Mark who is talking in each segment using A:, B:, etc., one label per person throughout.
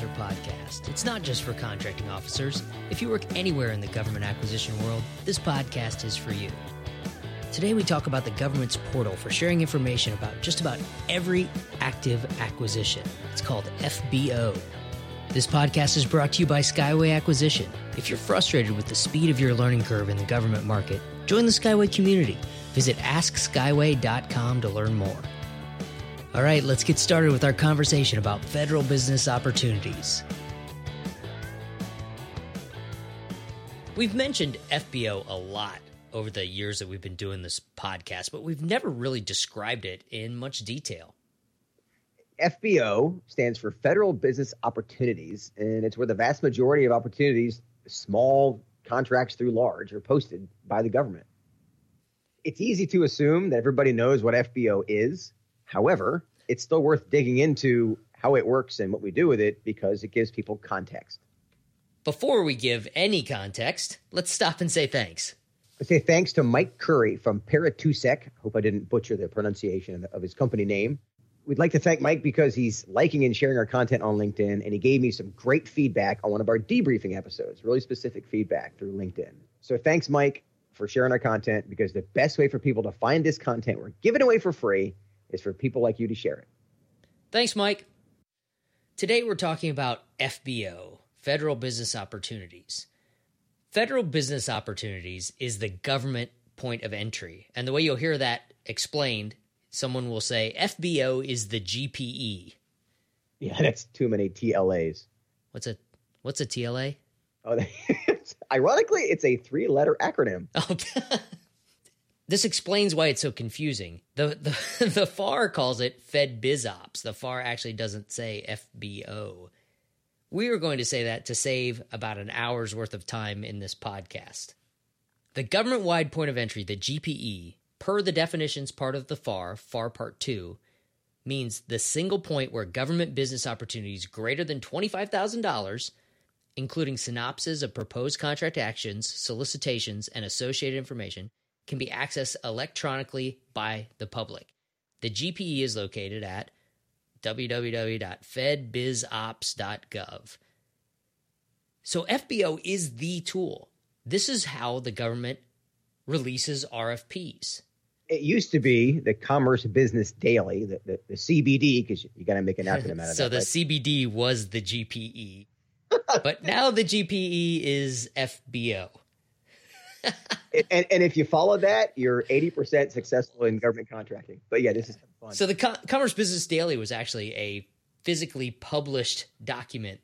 A: Officer podcast. It's not just for contracting officers. If you work anywhere in the government acquisition world, this podcast is for you. Today, we talk about the government's portal for sharing information about just about every active acquisition. It's called FBO. This podcast is brought to you by Skyway Acquisition. If you're frustrated with the speed of your learning curve in the government market, join the Skyway community. Visit AskSkyway.com to learn more. All right, let's get started with our conversation about federal business opportunities. We've mentioned FBO a lot over the years that we've been doing this podcast, but we've never really described it in much detail.
B: FBO stands for Federal Business Opportunities, and it's where the vast majority of opportunities, small contracts through large, are posted by the government. It's easy to assume that everybody knows what FBO is. However, it's still worth digging into how it works and what we do with it because it gives people context.
A: Before we give any context, let's stop and say thanks.
B: I say thanks to Mike Curry from Paratusec. Hope I didn't butcher the pronunciation of his company name. We'd like to thank Mike because he's liking and sharing our content on LinkedIn, and he gave me some great feedback on one of our debriefing episodes, really specific feedback through LinkedIn. So thanks, Mike, for sharing our content because the best way for people to find this content we're giving away for free is for people like you to share it.
A: Thanks, Mike. Today we're talking about FBO, Federal Business Opportunities. Federal Business Opportunities is the government point of entry. And the way you'll hear that explained, someone will say FBO is the GPE.
B: Yeah, that's too many TLAs.
A: What's a what's a TLA?
B: Oh, ironically, it's a three-letter acronym.
A: Oh, this explains why it's so confusing. The, the the FAR calls it Fed Biz Opps. The FAR actually doesn't say FBO. We are going to say that to save about an hour's worth of time in this podcast. The government wide point of entry, the GPE, per the definitions part of the FAR, FAR Part 2, means the single point where government business opportunities greater than $25,000, including synopses of proposed contract actions, solicitations, and associated information, can be accessed electronically by the public. The GPE is located at www.fedbizopps.gov. So FBO is the tool. This is how the government releases RFPs.
B: It used to be the Commerce Business Daily, the, the, the CBD, because you got to make an acronym out of
A: so
B: that.
A: So the CBD was the GPE, but now the GPE is FBO
B: and, and if you follow that, you're 80% successful in government contracting. But yeah, this is fun.
A: So the Co- Commerce Business Daily was actually a physically published document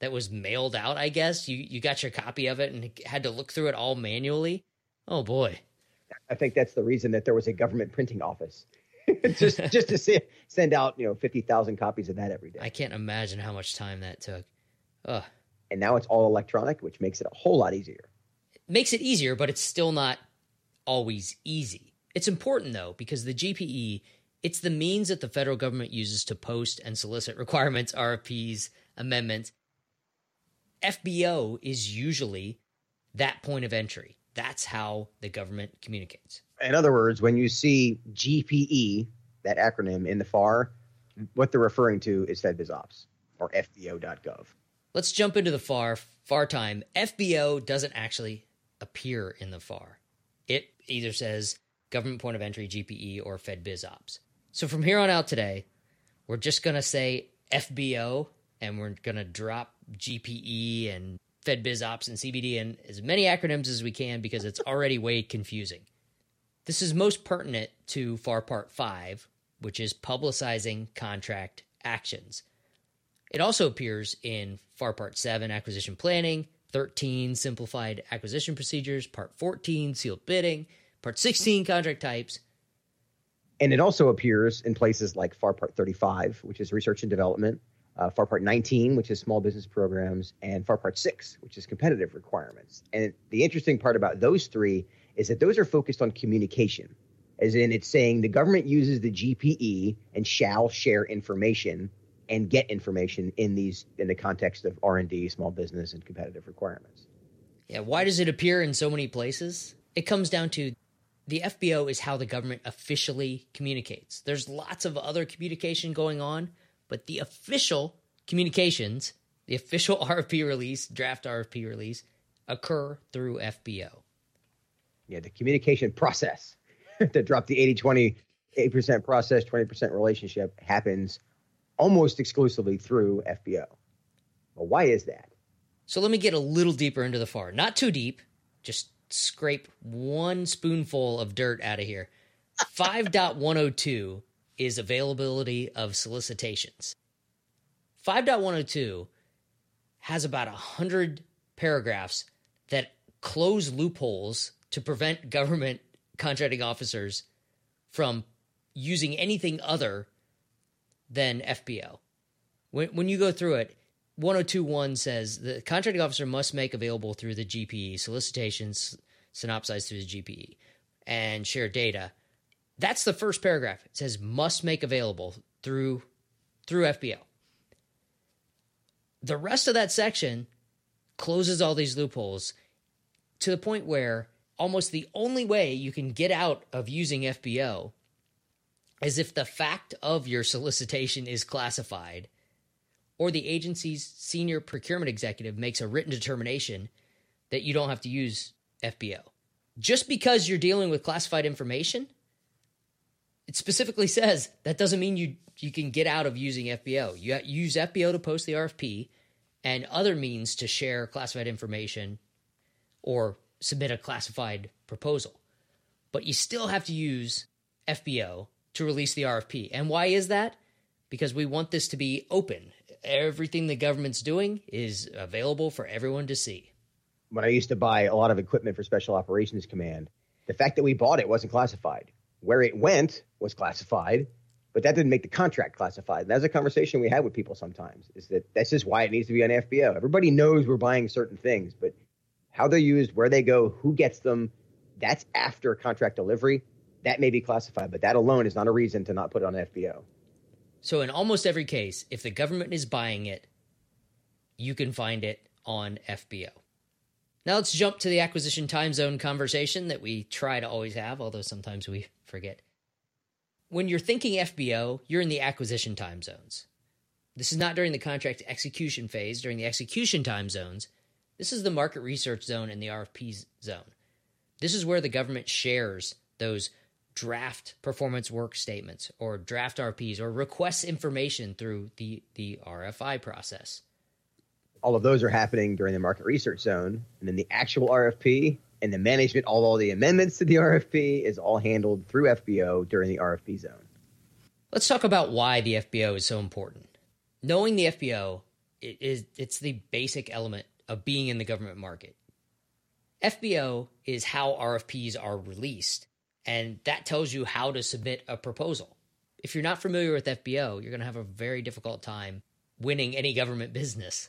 A: that was mailed out, I guess. You you got your copy of it and had to look through it all manually. Oh boy.
B: I think that's the reason that there was a government printing office. just just to see, send out, you know, 50,000 copies of that every day.
A: I can't imagine how much time that took. Ugh.
B: And now it's all electronic, which makes it a whole lot easier
A: makes it easier, but it's still not always easy. It's important though because the GPE it's the means that the federal government uses to post and solicit requirements, RFPs, amendments. FBO is usually that point of entry. That's how the government communicates.
B: In other words, when you see GPE, that acronym in the FAR, what they're referring to is FedBizOpps or FBO.gov.
A: Let's jump into the FAR. FAR time. FBO doesn't actually appear in the FAR. It either says government point of entry, GPE, or Fed Biz Opps. So from here on out today, we're just going to say FBO and we're going to drop GPE and Fed Biz Ops and CBD and as many acronyms as we can because it's already way confusing. This is most pertinent to FAR Part 5, which is publicizing contract actions. It also appears in FAR Part 7, acquisition planning, 13 simplified acquisition procedures, part 14 sealed bidding, part 16 contract types.
B: And it also appears in places like FAR Part 35, which is research and development, uh, FAR Part 19, which is small business programs, and FAR Part 6, which is competitive requirements. And the interesting part about those three is that those are focused on communication, as in it's saying the government uses the GPE and shall share information and get information in these in the context of R&D, small business and competitive requirements.
A: Yeah, why does it appear in so many places? It comes down to the FBO is how the government officially communicates. There's lots of other communication going on, but the official communications, the official RFP release, draft RFP release, occur through FBO.
B: Yeah, the communication process to drop the 80 20, 8% process, 20% relationship happens almost exclusively through FBO. Well, why is that?
A: So let me get a little deeper into the FAR. Not too deep, just scrape one spoonful of dirt out of here. 5.102 is availability of solicitations. 5.102 has about 100 paragraphs that close loopholes to prevent government contracting officers from using anything other than FBO. When, when you go through it, 1021 says the contracting officer must make available through the GPE solicitations synopsized through the GPE and share data. That's the first paragraph. It says must make available through through FBO. The rest of that section closes all these loopholes to the point where almost the only way you can get out of using FBO is if the fact of your solicitation is classified or the agency's senior procurement executive makes a written determination that you don't have to use FBO. Just because you're dealing with classified information, it specifically says that doesn't mean you you can get out of using FBO. You use FBO to post the RFP and other means to share classified information or submit a classified proposal. But you still have to use FBO to release the RFP. And why is that? Because we want this to be open. Everything the government's doing is available for everyone to see.
B: When I used to buy a lot of equipment for Special Operations Command, the fact that we bought it wasn't classified. Where it went was classified, but that didn't make the contract classified. And that's a conversation we had with people sometimes. Is that that's just why it needs to be on FBO. Everybody knows we're buying certain things, but how they're used, where they go, who gets them, that's after contract delivery. That may be classified, but that alone is not a reason to not put it on FBO.
A: So, in almost every case, if the government is buying it, you can find it on FBO. Now, let's jump to the acquisition time zone conversation that we try to always have, although sometimes we forget. When you're thinking FBO, you're in the acquisition time zones. This is not during the contract execution phase. During the execution time zones, this is the market research zone and the RFP zone. This is where the government shares those draft performance work statements or draft RPs or requests information through the, the RFI process.
B: All of those are happening during the market research zone. And then the actual RFP and the management, of all the amendments to the RFP is all handled through FBO during the RFP zone.
A: Let's talk about why the FBO is so important. Knowing the FBO it is it's the basic element of being in the government market. FBO is how RFPs are released, and that tells you how to submit a proposal. If you're not familiar with FBO, you're going to have a very difficult time winning any government business.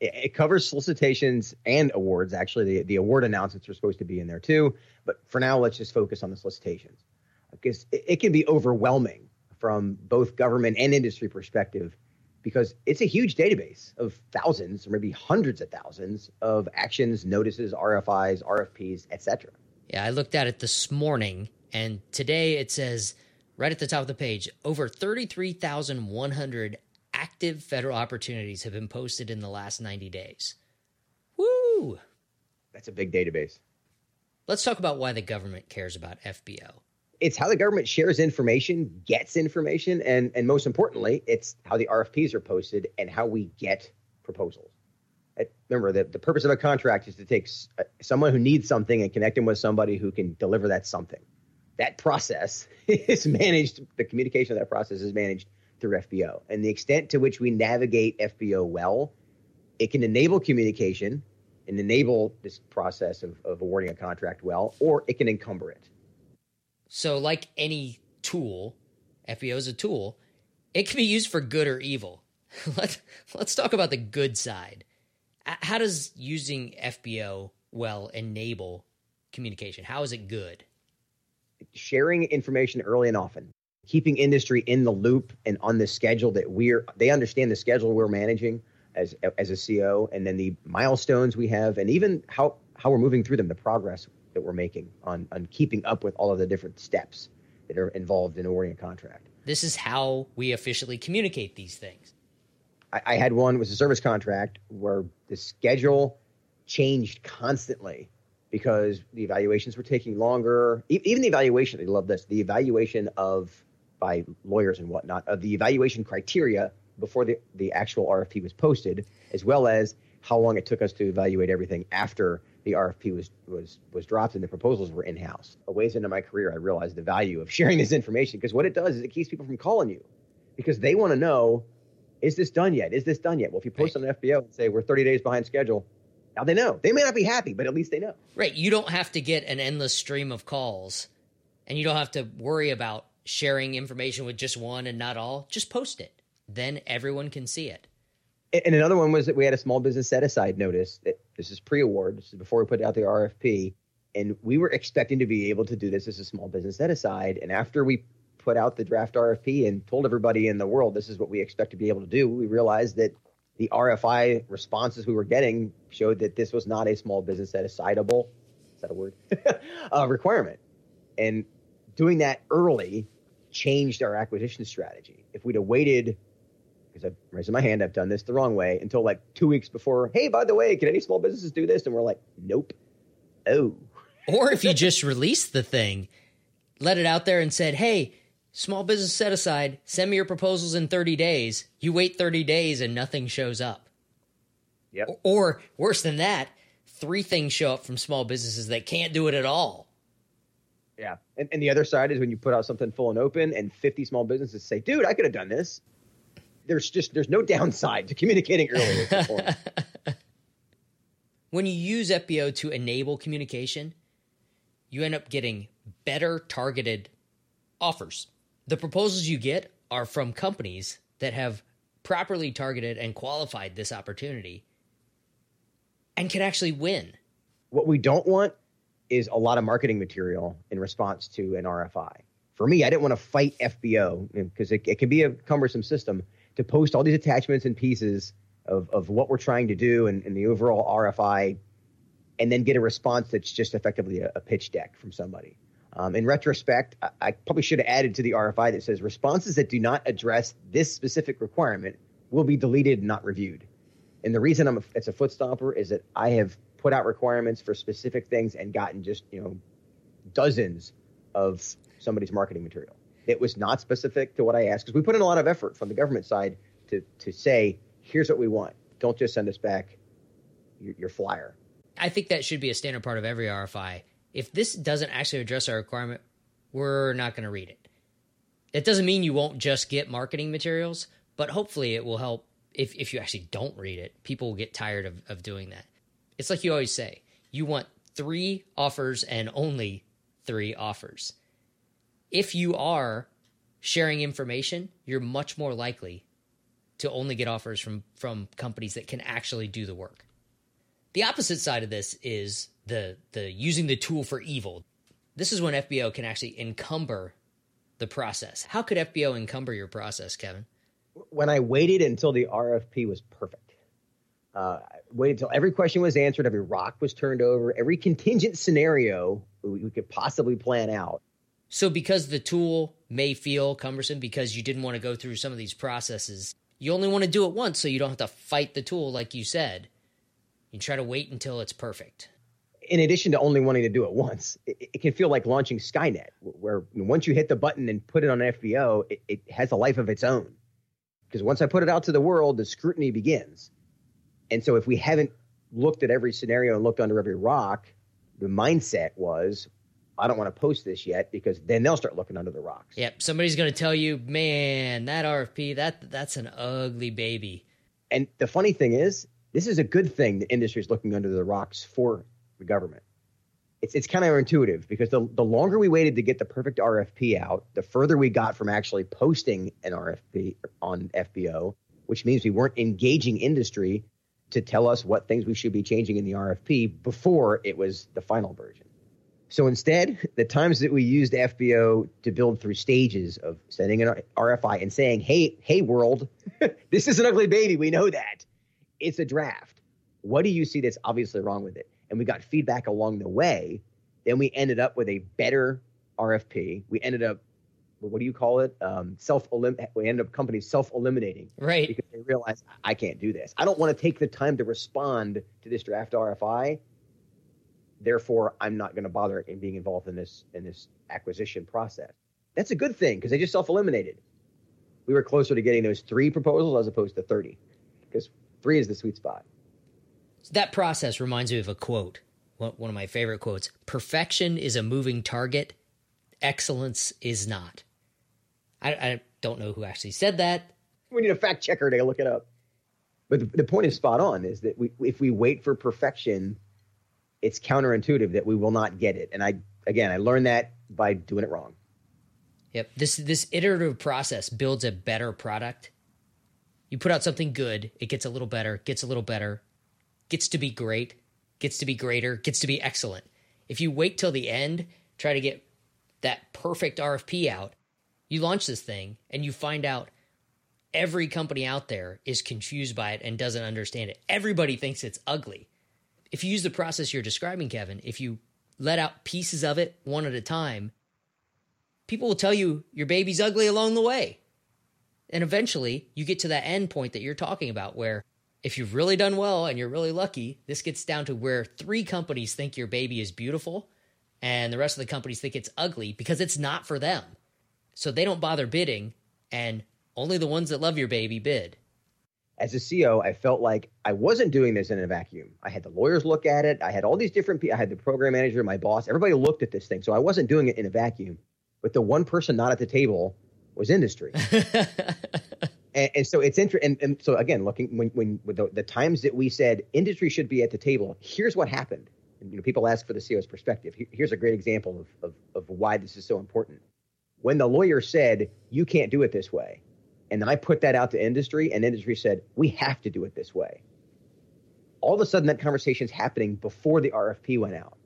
B: It covers solicitations and awards. Actually, the, the award announcements are supposed to be in there too. But for now, let's just focus on the solicitations because it, it can be overwhelming from both government and industry perspective because it's a huge database of thousands or maybe hundreds of thousands of actions, notices, RFIs, RFPs, etc.
A: Yeah, I looked at it this morning, and today it says right at the top of the page over 33,100 active federal opportunities have been posted in the last 90 days. Woo!
B: That's a big database.
A: Let's talk about why the government cares about FBO
B: it's how the government shares information, gets information, and and most importantly, it's how the RFPs are posted and how we get proposals. Remember that the purpose of a contract is to take uh, someone who needs something and connect them with somebody who can deliver that something. That process is managed. The communication of that process is managed through FBO, and the extent to which we navigate FBO well, it can enable communication and enable this process of, of awarding a contract well, or it can encumber it.
A: So, like any tool, FBO is a tool. It can be used for good or evil. let's let's talk about the good side. How does using FBO well enable communication? How is it good?
B: Sharing information early and often, keeping industry in the loop and on the schedule that we're they understand the schedule we're managing as as a CO, and then the milestones we have, and even how how we're moving through them, the progress that we're making on on keeping up with all of the different steps that are involved in awarding a contract.
A: This is how we officially communicate these things.
B: I, I had one was a service contract where the schedule changed constantly because the evaluations were taking longer. E- even the evaluation, I love this, the evaluation of by lawyers and whatnot of the evaluation criteria before the, the actual RFP was posted, as well as how long it took us to evaluate everything after the RFP was was was dropped and the proposals were in house. A ways into my career, I realized the value of sharing this information because what it does is it keeps people from calling you because they want to know, is this done yet? Is this done yet? Well, if you post right. on FBO and say we're 30 days behind schedule, now they know. They may not be happy, but at least they know.
A: Right. You don't have to get an endless stream of calls, and you don't have to worry about sharing information with just one and not all. Just post it. Then everyone can see it.
B: And another one was that we had a small business set aside notice. That this is pre-award. This is before we put out the RFP, and we were expecting to be able to do this as a small business set aside. And after we put out the draft RFP and told everybody in the world this is what we expect to be able to do, we realized that the RFI responses we were getting showed that this was not a small business set asideable. Is that a word? uh, requirement. And doing that early changed our acquisition strategy. If we'd have waited because I'm raising my hand, I've done this the wrong way until like two weeks before. Hey, by the way, can any small businesses do this? And we're like, nope. Oh.
A: or if you just released the thing, let it out there and said, hey, small business set aside, send me your proposals in 30 days. You wait 30 days and nothing shows up.
B: Yep.
A: Or, or worse than that, three things show up from small businesses that can't do it at all.
B: Yeah. And, and the other side is when you put out something full and open and 50 small businesses say, dude, I could have done this there's just there's no downside to communicating earlier.
A: when you use FBO to enable communication, you end up getting better targeted offers. The proposals you get are from companies that have properly targeted and qualified this opportunity and can actually win.
B: What we don't want is a lot of marketing material in response to an RFI. For me, I didn't want to fight FBO because it, it can be a cumbersome system to post all these attachments and pieces of, of what we're trying to do and, and the overall RFI, and then get a response that's just effectively a, a pitch deck from somebody. Um, in retrospect, I, I, probably should have added to the RFI that says responses that do not address this specific requirement will be deleted and not reviewed. And the reason I'm a, it's a foot stomper is that I have put out requirements for specific things and gotten just you know dozens of somebody's marketing material it was not specific to what I asked because we put in a lot of effort from the government side to to say here's what we want. Don't just send us back your, your flyer.
A: I think that should be a standard part of every RFI. If this doesn't actually address our requirement, we're not going to read it. It doesn't mean you won't just get marketing materials, but hopefully it will help if, if you actually don't read it. People will get tired of, of doing that. It's like you always say you want three offers and only three offers if you are sharing information, you're much more likely to only get offers from from companies that can actually do the work. The opposite side of this is the the using the tool for evil. This is when FBO can actually encumber the process. How could FBO encumber your process, Kevin?
B: When I waited until the RFP was perfect, uh, waited until every question was answered, every rock was turned over, every contingent scenario we could possibly plan out,
A: so, because the tool may feel cumbersome because you didn't want to go through some of these processes, you only want to do it once so you don't have to fight the tool, like you said. You try to wait until it's perfect.
B: In addition to only wanting to do it once, it, it can feel like launching Skynet, where once you hit the button and put it on FBO, it, it has a life of its own. Because once I put it out to the world, the scrutiny begins. And so, if we haven't looked at every scenario and looked under every rock, the mindset was I don't want to post this yet because then they'll start looking under the rocks.
A: Yep, somebody's going to tell you, man, that RFP, that that's an ugly baby.
B: And the funny thing is, this is a good thing the industry is looking under the rocks for the government. It's it's counterintuitive because the the longer we waited to get the perfect RFP out, the further we got from actually posting an RFP on FBO, which means we weren't engaging industry to tell us what things we should be changing in the RFP before it was the final version. So instead, the times that we used FBO to build through stages of sending an RFI and saying, "Hey, hey, world, this is an ugly baby. We know that. It's a draft. What do you see that's obviously wrong with it?" And we got feedback along the way. Then we ended up with a better RFP. We ended up what do you call it? Um, self we ended up companies self eliminating,
A: right?
B: Because they realize I can't do this. I don't want to take the time to respond to this draft RFI. Therefore, I'm not going to bother in being involved in this in this acquisition process. That's a good thing because they just self eliminated. We were closer to getting those three proposals as opposed to thirty, because three is the sweet spot.
A: That process reminds me of a quote, one of my favorite quotes: "Perfection is a moving target." excellence is not. I, I don't know who actually said that.
B: We need a fact checker to look it up. But the, the point is spot on is that we, if we wait for perfection, it's counterintuitive that we will not get it. And I, again, I learned that by doing it wrong.
A: Yep. This, this iterative process builds a better product. You put out something good, it gets a little better, gets a little better, gets to be great, gets to be greater, gets to be excellent. If you wait till the end, try to get that perfect RFP out, you launch this thing and you find out every company out there is confused by it and doesn't understand it. Everybody thinks it's ugly. If you use the process you're describing, Kevin, if you let out pieces of it one at a time, people will tell you your baby's ugly along the way. And eventually you get to that end point that you're talking about where if you've really done well and you're really lucky, this gets down to where three companies think your baby is beautiful and the rest of the companies think it's ugly because it's not for them. So they don't bother bidding, and only the ones that love your baby bid.
B: As a CEO, I felt like I wasn't doing this in a vacuum. I had the lawyers look at it. I had all these different people. I had the program manager, my boss. Everybody looked at this thing. So I wasn't doing it in a vacuum. But the one person not at the table was industry. and, and, so it's interesting. And, and, so again, looking when when the, the times that we said industry should be at the table, here's what happened. And, you know, people ask for the CEO's perspective. Here's a great example of, of, of why this is so important when the lawyer said you can't do it this way and then i put that out to industry and industry said we have to do it this way all of a sudden that conversation is happening before the rfp went out.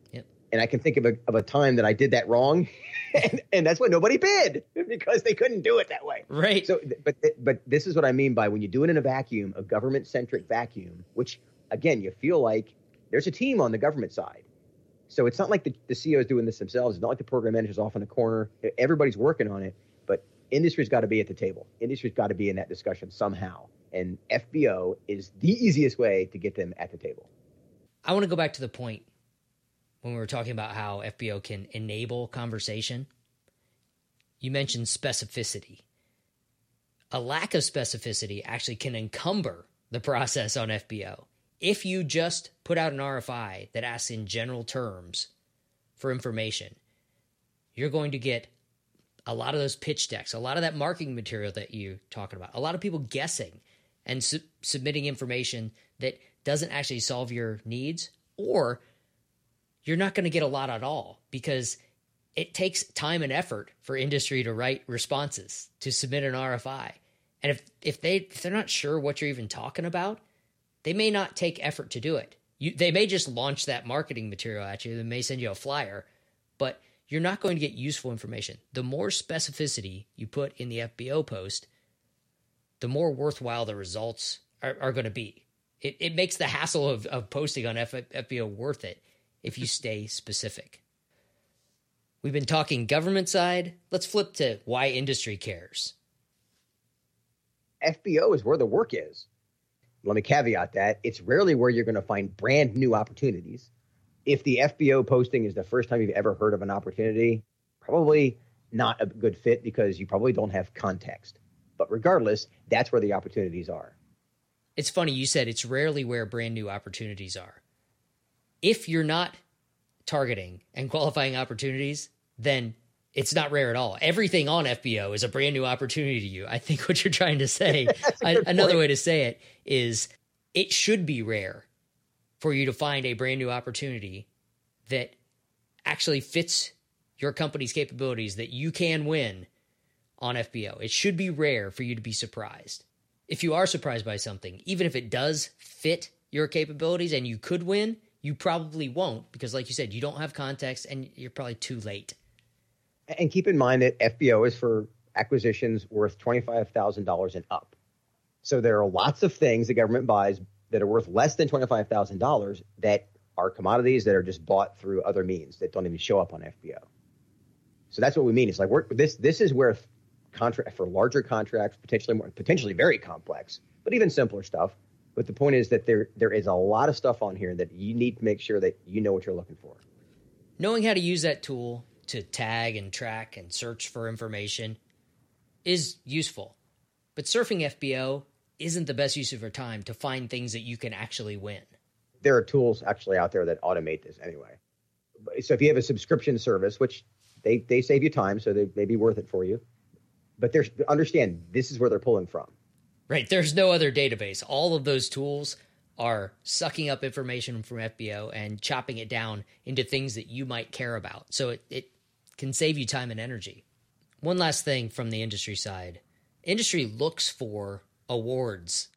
B: And i can think of a, of a time that i did that wrong and, and that's why nobody bid because they couldn't do it that way
A: right
B: so but but this is what i mean by when you do it in a vacuum a government centric vacuum which again you feel like there's a team on the government side so it's not like the, the CEO is doing this themselves. It's not like the program manager's off in a corner. Everybody's working on it, but industry's got to be at the table. Industry's got to be in that discussion somehow. And FBO is the easiest way to get them at the table.
A: I want to go back to the point when we were talking about how FBO can enable conversation. You mentioned specificity. A lack of specificity actually can encumber the process on FBO. If you just put out an RFI that asks in general terms for information, you're going to get a lot of those pitch decks, a lot of that marketing material that you're talking about, a lot of people guessing and su- submitting information that doesn't actually solve your needs, or you're not going to get a lot at all because it takes time and effort for industry to write responses to submit an RFI. And if if they if they're not sure what you're even talking about, they may not take effort to do it. You, they may just launch that marketing material at you. They may send you a flyer, but you're not going to get useful information. The more specificity you put in the FBO post, the more worthwhile the results are, are going to be. It, it makes the hassle of, of posting on F, FBO worth it if you stay specific. We've been talking government side. Let's flip to why industry cares.
B: FBO is where the work is let me caveat that it's rarely where you're going to find brand new opportunities. If the FBO posting is the first time you've ever heard of an opportunity, probably not a good fit because you probably don't have context. But regardless, that's where the opportunities are.
A: It's funny you said it's rarely where brand new opportunities are. If you're not targeting and qualifying opportunities, then it's not rare at all. Everything on FBO is a brand new opportunity to you. I think what you're trying to say, another way to say it is it should be rare for you to find a brand new opportunity that actually fits your company's capabilities that you can win on FBO. It should be rare for you to be surprised. If you are surprised by something, even if it does fit your capabilities and you could win, you probably won't because, like you said, you don't have context and you're probably too late.
B: And keep in mind that FBO is for acquisitions worth $25,000 and up. So there are lots of things the government buys that are worth less than $25,000 that are commodities that are just bought through other means that don't even show up on FBO. So that's what we mean. It's like we're this this is where contract for larger contracts, potentially more potentially very complex, but even simpler stuff. But the point is that there there is a lot of stuff on here that you need to make sure that you know what you're looking for.
A: Knowing how to use that tool to tag and track and search for information is useful. But surfing FBO isn't the best use of your time to find things that you can actually win.
B: There are tools actually out there that automate this anyway. So if you have a subscription service, which they, they save you time, so they may be worth it for you. But there's understand this is where they're pulling from.
A: Right. There's no other database. All of those tools are sucking up information from FBO and chopping it down into things that you might care about. So it, it can save you time and energy. One last thing from the industry side industry looks for awards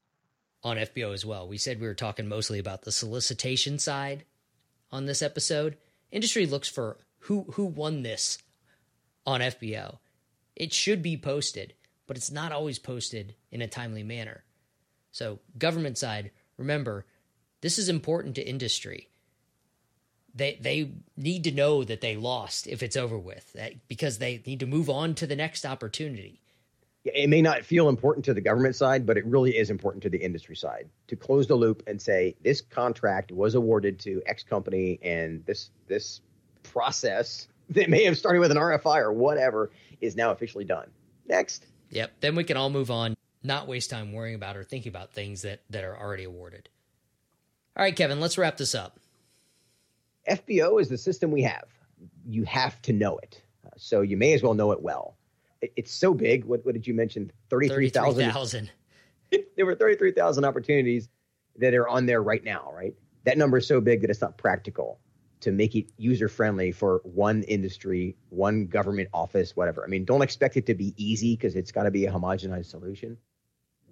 A: on FBO as well. We said we were talking mostly about the solicitation side on this episode. Industry looks for who who won this on FBO. It should be posted, but it's not always posted in a timely manner. So, government side, remember, this is important to industry. They they need to know that they lost if it's over with, that, because they need to move on to the next opportunity
B: it may not feel important to the government side, but it really is important to the industry side to close the loop and say this contract was awarded to X company and this this process that may have started with an RFI or whatever is now officially done. Next.
A: Yep. Then we can all move on, not waste time worrying about or thinking about things that, that are already awarded. All right, Kevin, let's wrap this up.
B: FBO is the system we have. You have to know it. Uh, so you may as well know it well it's so big. What, what did you mention? 33,000.
A: 33,
B: there were 33,000 opportunities that are on there right now, right? That number is so big that it's not practical to make it user friendly for one industry, one government office, whatever. I mean, don't expect it to be easy because it's got to be a homogenized solution.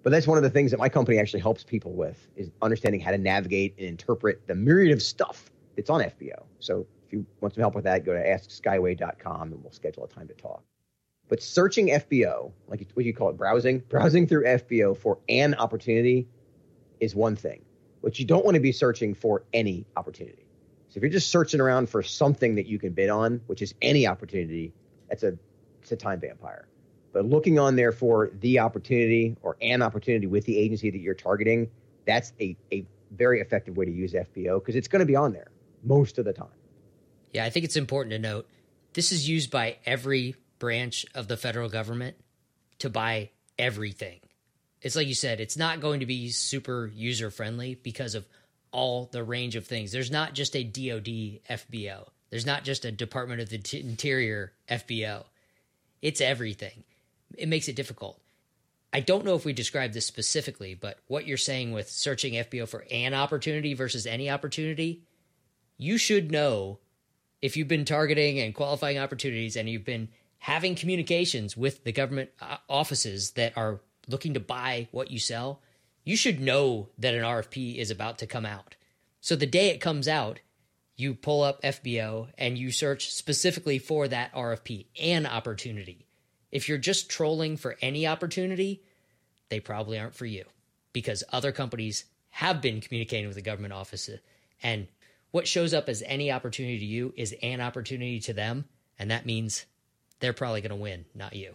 B: But that's one of the things that my company actually helps people with is understanding how to navigate and interpret the myriad of stuff that's on FBO. So if you want some help with that, go to askskyway.com and we'll schedule a time to talk. But searching FBO, like what do you call it, browsing, browsing through FBO for an opportunity is one thing. But you don't want to be searching for any opportunity. So if you're just searching around for something that you can bid on, which is any opportunity, that's a it's a time vampire. But looking on there for the opportunity or an opportunity with the agency that you're targeting, that's a, a very effective way to use FBO because it's going to be on there most of the time.
A: Yeah, I think it's important to note this is used by every branch of the federal government to buy everything. It's like you said, it's not going to be super user friendly because of all the range of things. There's not just a DoD FBO. There's not just a Department of the Interior FBO. It's everything. It makes it difficult. I don't know if we described this specifically, but what you're saying with searching FBO for an opportunity versus any opportunity, you should know if you've been targeting and qualifying opportunities and you've been having communications with the government uh, offices that are looking to buy what you sell, you should know that an RFP is about to come out. So the day it comes out, you pull up FBO and you search specifically for that RFP and opportunity. If you're just trolling for any opportunity, they probably aren't for you because other companies have been communicating with the government offices. And what shows up as any opportunity to you is an opportunity to them. And that means they're probably going to win, not you.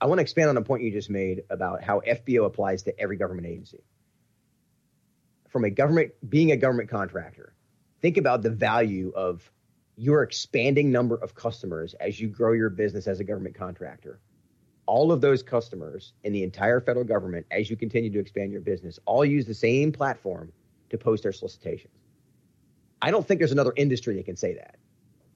B: I want to expand on a point you just made about how FBO applies to every government agency. From a government being a government contractor, think about the value of your expanding number of customers as you grow your business as a government contractor. All of those customers in the entire federal government, as you continue to expand your business, all use the same platform to post their solicitations. I don't think there's another industry that can say that.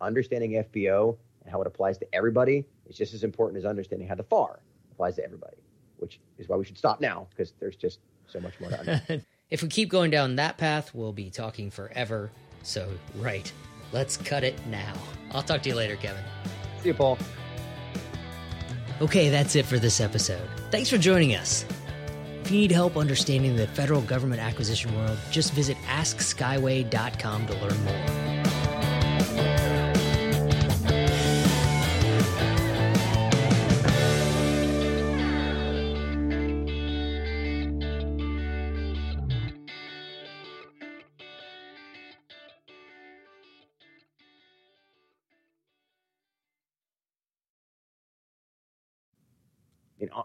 B: Understanding FBO and how it applies to everybody is just as important as understanding how the FAR applies to everybody, which is why we should stop now because there's just so much more to understand.
A: if we keep going down that path, we'll be talking forever. So, right, let's cut it now. I'll talk to you later, Kevin.
B: See you, Paul.
A: Okay, that's it for this episode. Thanks for joining us. If you need help understanding the federal government acquisition world, just visit askskyway.com to learn more.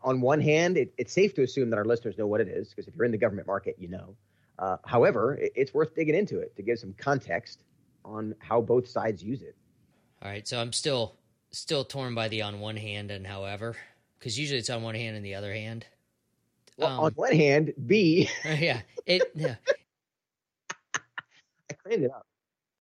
B: On one hand, it, it's safe to assume that our listeners know what it is because if you're in the government market, you know. Uh, however, it, it's worth digging into it to give some context on how both sides use it.
A: All right, so I'm still still torn by the on one hand and however, because usually it's on one hand and the other hand.
B: Well, um, on one hand, B.
A: yeah, it. Yeah.
B: I cleaned it up.